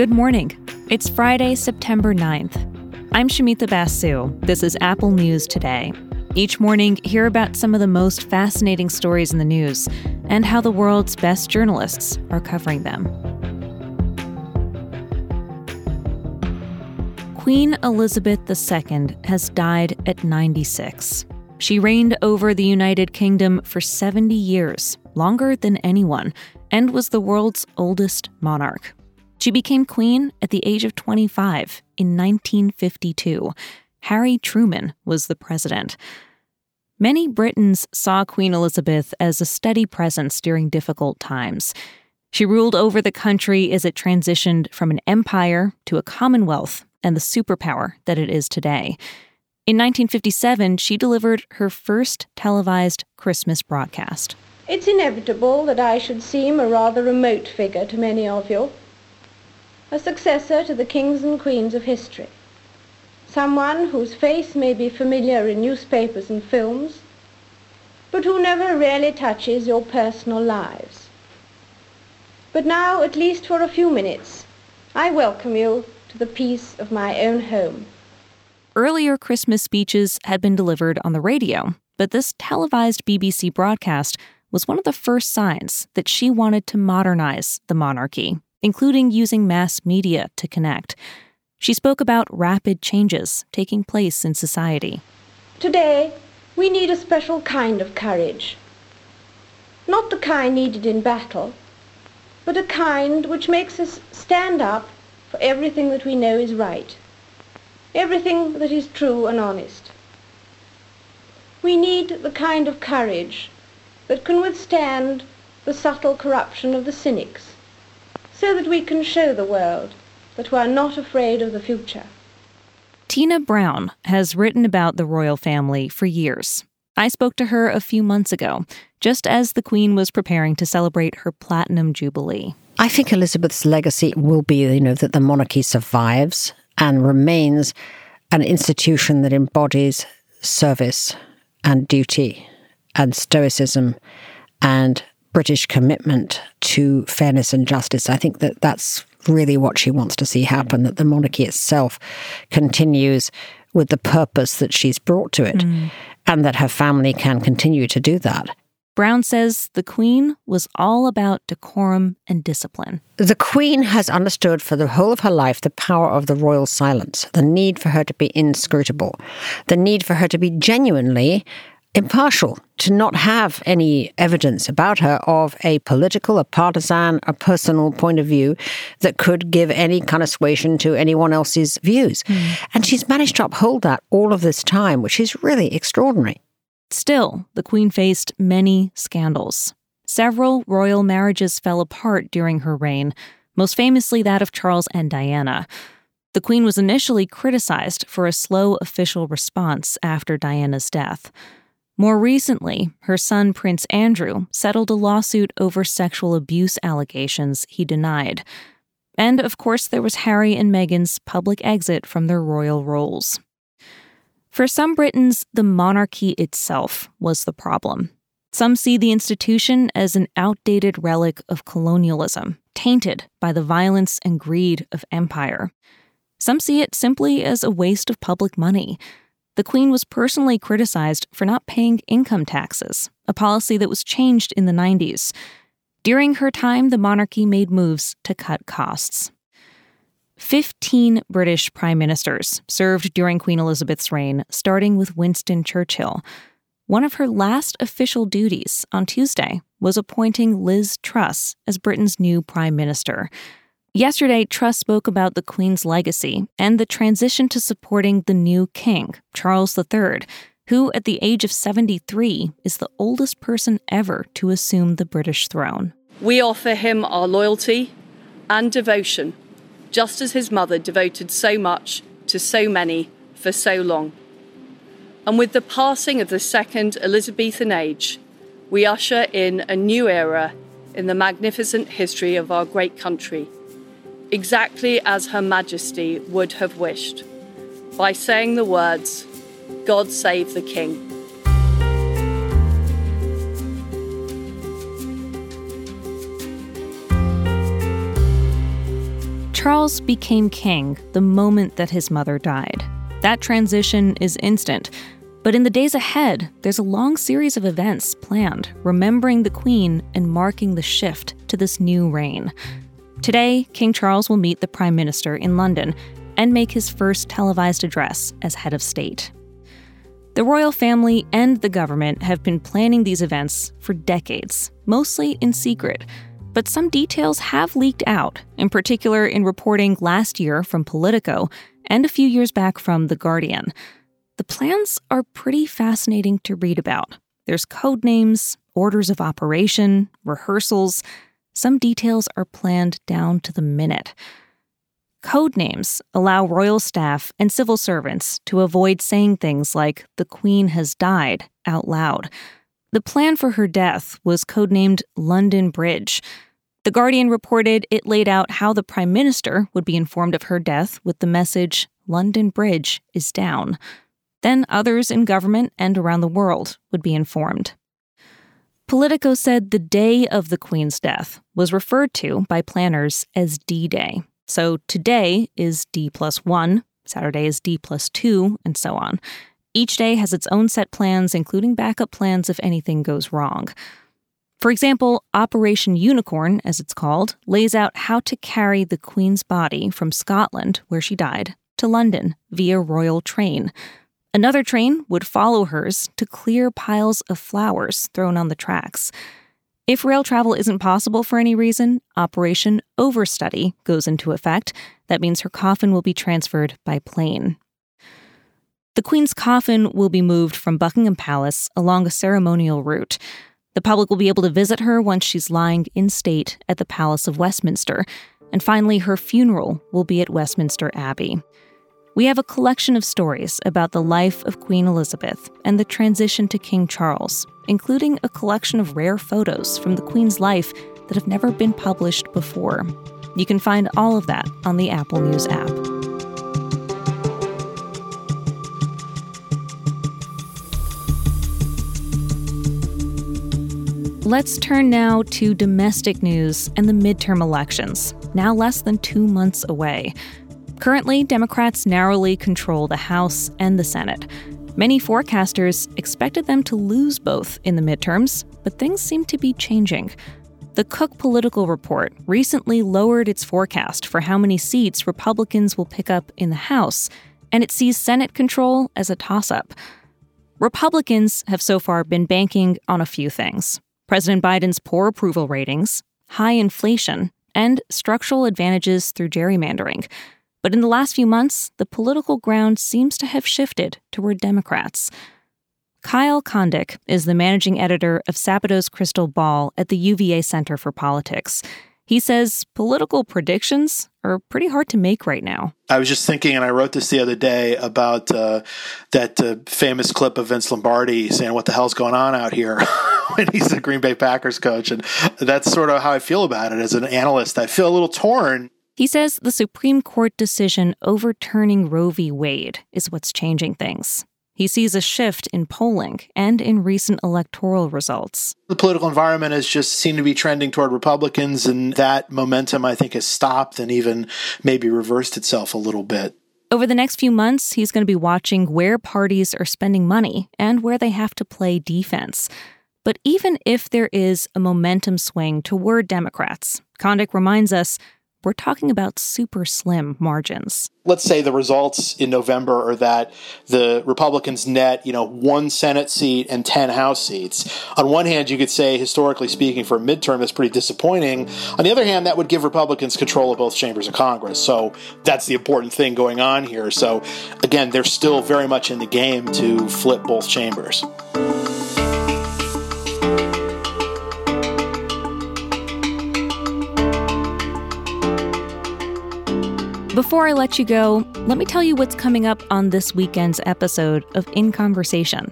Good morning. It's Friday, September 9th. I'm Shamita Basu. This is Apple News Today. Each morning, hear about some of the most fascinating stories in the news and how the world's best journalists are covering them. Queen Elizabeth II has died at 96. She reigned over the United Kingdom for 70 years, longer than anyone, and was the world's oldest monarch. She became queen at the age of 25 in 1952. Harry Truman was the president. Many Britons saw Queen Elizabeth as a steady presence during difficult times. She ruled over the country as it transitioned from an empire to a commonwealth and the superpower that it is today. In 1957, she delivered her first televised Christmas broadcast. It's inevitable that I should seem a rather remote figure to many of you a successor to the kings and queens of history, someone whose face may be familiar in newspapers and films, but who never really touches your personal lives. But now, at least for a few minutes, I welcome you to the peace of my own home. Earlier Christmas speeches had been delivered on the radio, but this televised BBC broadcast was one of the first signs that she wanted to modernize the monarchy including using mass media to connect. She spoke about rapid changes taking place in society. Today, we need a special kind of courage. Not the kind needed in battle, but a kind which makes us stand up for everything that we know is right, everything that is true and honest. We need the kind of courage that can withstand the subtle corruption of the cynics so that we can show the world that we are not afraid of the future. Tina Brown has written about the royal family for years. I spoke to her a few months ago, just as the Queen was preparing to celebrate her Platinum Jubilee. I think Elizabeth's legacy will be, you know, that the monarchy survives and remains an institution that embodies service and duty and stoicism and British commitment to fairness and justice. I think that that's really what she wants to see happen that the monarchy itself continues with the purpose that she's brought to it mm. and that her family can continue to do that. Brown says the Queen was all about decorum and discipline. The Queen has understood for the whole of her life the power of the royal silence, the need for her to be inscrutable, the need for her to be genuinely impartial, to not have any evidence about her of a political, a partisan, a personal point of view that could give any kind of suasion to anyone else's views. Mm. And she's managed to uphold that all of this time, which is really extraordinary. Still, the Queen faced many scandals. Several royal marriages fell apart during her reign, most famously that of Charles and Diana. The Queen was initially criticized for a slow official response after Diana's death. More recently, her son Prince Andrew settled a lawsuit over sexual abuse allegations he denied. And of course, there was Harry and Meghan's public exit from their royal roles. For some Britons, the monarchy itself was the problem. Some see the institution as an outdated relic of colonialism, tainted by the violence and greed of empire. Some see it simply as a waste of public money, the Queen was personally criticized for not paying income taxes, a policy that was changed in the 90s. During her time, the monarchy made moves to cut costs. Fifteen British prime ministers served during Queen Elizabeth's reign, starting with Winston Churchill. One of her last official duties on Tuesday was appointing Liz Truss as Britain's new prime minister. Yesterday, Truss spoke about the Queen's legacy and the transition to supporting the new king, Charles III, who, at the age of 73, is the oldest person ever to assume the British throne. We offer him our loyalty and devotion, just as his mother devoted so much to so many for so long. And with the passing of the second Elizabethan age, we usher in a new era in the magnificent history of our great country exactly as Her Majesty would have wished, by saying the words, God save the King. Charles became king the moment that his mother died. That transition is instant. But in the days ahead, there's a long series of events planned, remembering the Queen and marking the shift to this new reign. Today, King Charles will meet the Prime Minister in London and make his first televised address as head of state. The royal family and the government have been planning these events for decades, mostly in secret. But some details have leaked out, in particular in reporting last year from Politico and a few years back from The Guardian. The plans are pretty fascinating to read about. There's code names, orders of operation, rehearsals. Some details are planned down to the minute. Code names allow royal staff and civil servants to avoid saying things like, the Queen has died, out loud. The plan for her death was codenamed London Bridge. The Guardian reported it laid out how the Prime Minister would be informed of her death with the message, London Bridge is down. Then others in government and around the world would be informed. Politico said the day of the Queen's death was referred to by planners as D Day. So today is D plus one, Saturday is D plus two, and so on. Each day has its own set plans, including backup plans if anything goes wrong. For example, Operation Unicorn, as it's called, lays out how to carry the Queen's body from Scotland, where she died, to London via royal train. Another train would follow hers to clear piles of flowers thrown on the tracks. If rail travel isn't possible for any reason, Operation Overstudy goes into effect. That means her coffin will be transferred by plane. The Queen's coffin will be moved from Buckingham Palace along a ceremonial route. The public will be able to visit her once she's lying in state at the Palace of Westminster. And finally, her funeral will be at Westminster Abbey. We have a collection of stories about the life of Queen Elizabeth and the transition to King Charles, including a collection of rare photos from the Queen's life that have never been published before. You can find all of that on the Apple News app. Let's turn now to domestic news and the midterm elections, now less than two months away. Currently, Democrats narrowly control the House and the Senate. Many forecasters expected them to lose both in the midterms, but things seem to be changing. The Cook Political Report recently lowered its forecast for how many seats Republicans will pick up in the House, and it sees Senate control as a toss up. Republicans have so far been banking on a few things President Biden's poor approval ratings, high inflation, and structural advantages through gerrymandering. But in the last few months, the political ground seems to have shifted toward Democrats. Kyle Kondik is the managing editor of Sabato's Crystal Ball at the UVA Center for Politics. He says political predictions are pretty hard to make right now. I was just thinking, and I wrote this the other day about uh, that uh, famous clip of Vince Lombardi saying, What the hell's going on out here? when he's the Green Bay Packers coach. And that's sort of how I feel about it as an analyst. I feel a little torn he says the Supreme Court decision overturning Roe v. Wade is what's changing things. He sees a shift in polling and in recent electoral results. The political environment has just seemed to be trending toward Republicans, and that momentum, I think, has stopped and even maybe reversed itself a little bit. Over the next few months, he's going to be watching where parties are spending money and where they have to play defense. But even if there is a momentum swing toward Democrats, Kondik reminds us we're talking about super slim margins. Let's say the results in November are that the Republicans net, you know, one Senate seat and 10 House seats. On one hand, you could say, historically speaking, for a midterm, that's pretty disappointing. On the other hand, that would give Republicans control of both chambers of Congress. So that's the important thing going on here. So again, they're still very much in the game to flip both chambers. Before I let you go, let me tell you what's coming up on this weekend's episode of In Conversation.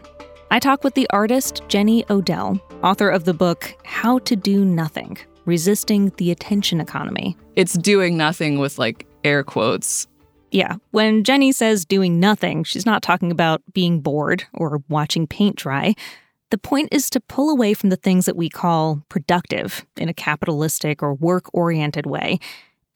I talk with the artist Jenny Odell, author of the book How to Do Nothing Resisting the Attention Economy. It's doing nothing with like air quotes. Yeah, when Jenny says doing nothing, she's not talking about being bored or watching paint dry. The point is to pull away from the things that we call productive in a capitalistic or work oriented way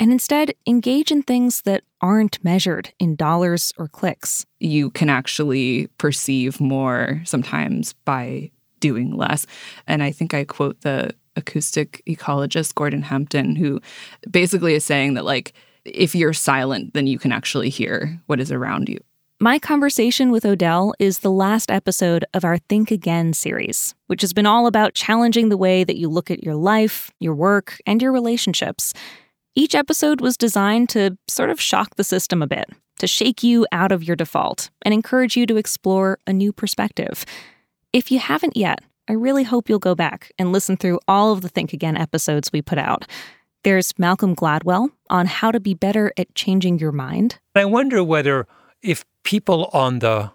and instead engage in things that aren't measured in dollars or clicks. You can actually perceive more sometimes by doing less. And I think I quote the acoustic ecologist Gordon Hempton, who basically is saying that, like, if you're silent, then you can actually hear what is around you. My conversation with Odell is the last episode of our Think Again series, which has been all about challenging the way that you look at your life, your work, and your relationships. Each episode was designed to sort of shock the system a bit, to shake you out of your default, and encourage you to explore a new perspective. If you haven't yet, I really hope you'll go back and listen through all of the Think Again episodes we put out. There's Malcolm Gladwell on how to be better at changing your mind. I wonder whether if people on the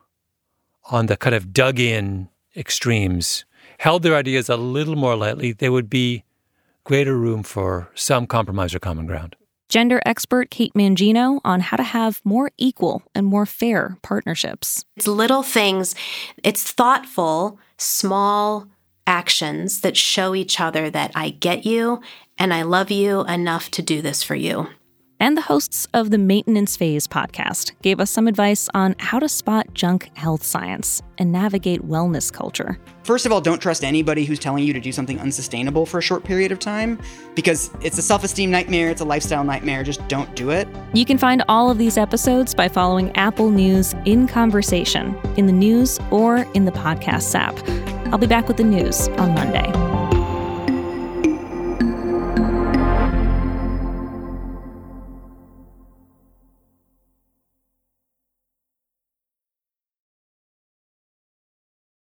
on the kind of dug in extremes held their ideas a little more lightly, they would be greater room for some compromise or common ground. Gender expert Kate Mangino on how to have more equal and more fair partnerships. It's little things, it's thoughtful, small actions that show each other that I get you and I love you enough to do this for you and the hosts of the Maintenance Phase podcast gave us some advice on how to spot junk health science and navigate wellness culture. First of all, don't trust anybody who's telling you to do something unsustainable for a short period of time because it's a self esteem nightmare, it's a lifestyle nightmare. Just don't do it. You can find all of these episodes by following Apple News in Conversation in the news or in the podcast app. I'll be back with the news on Monday.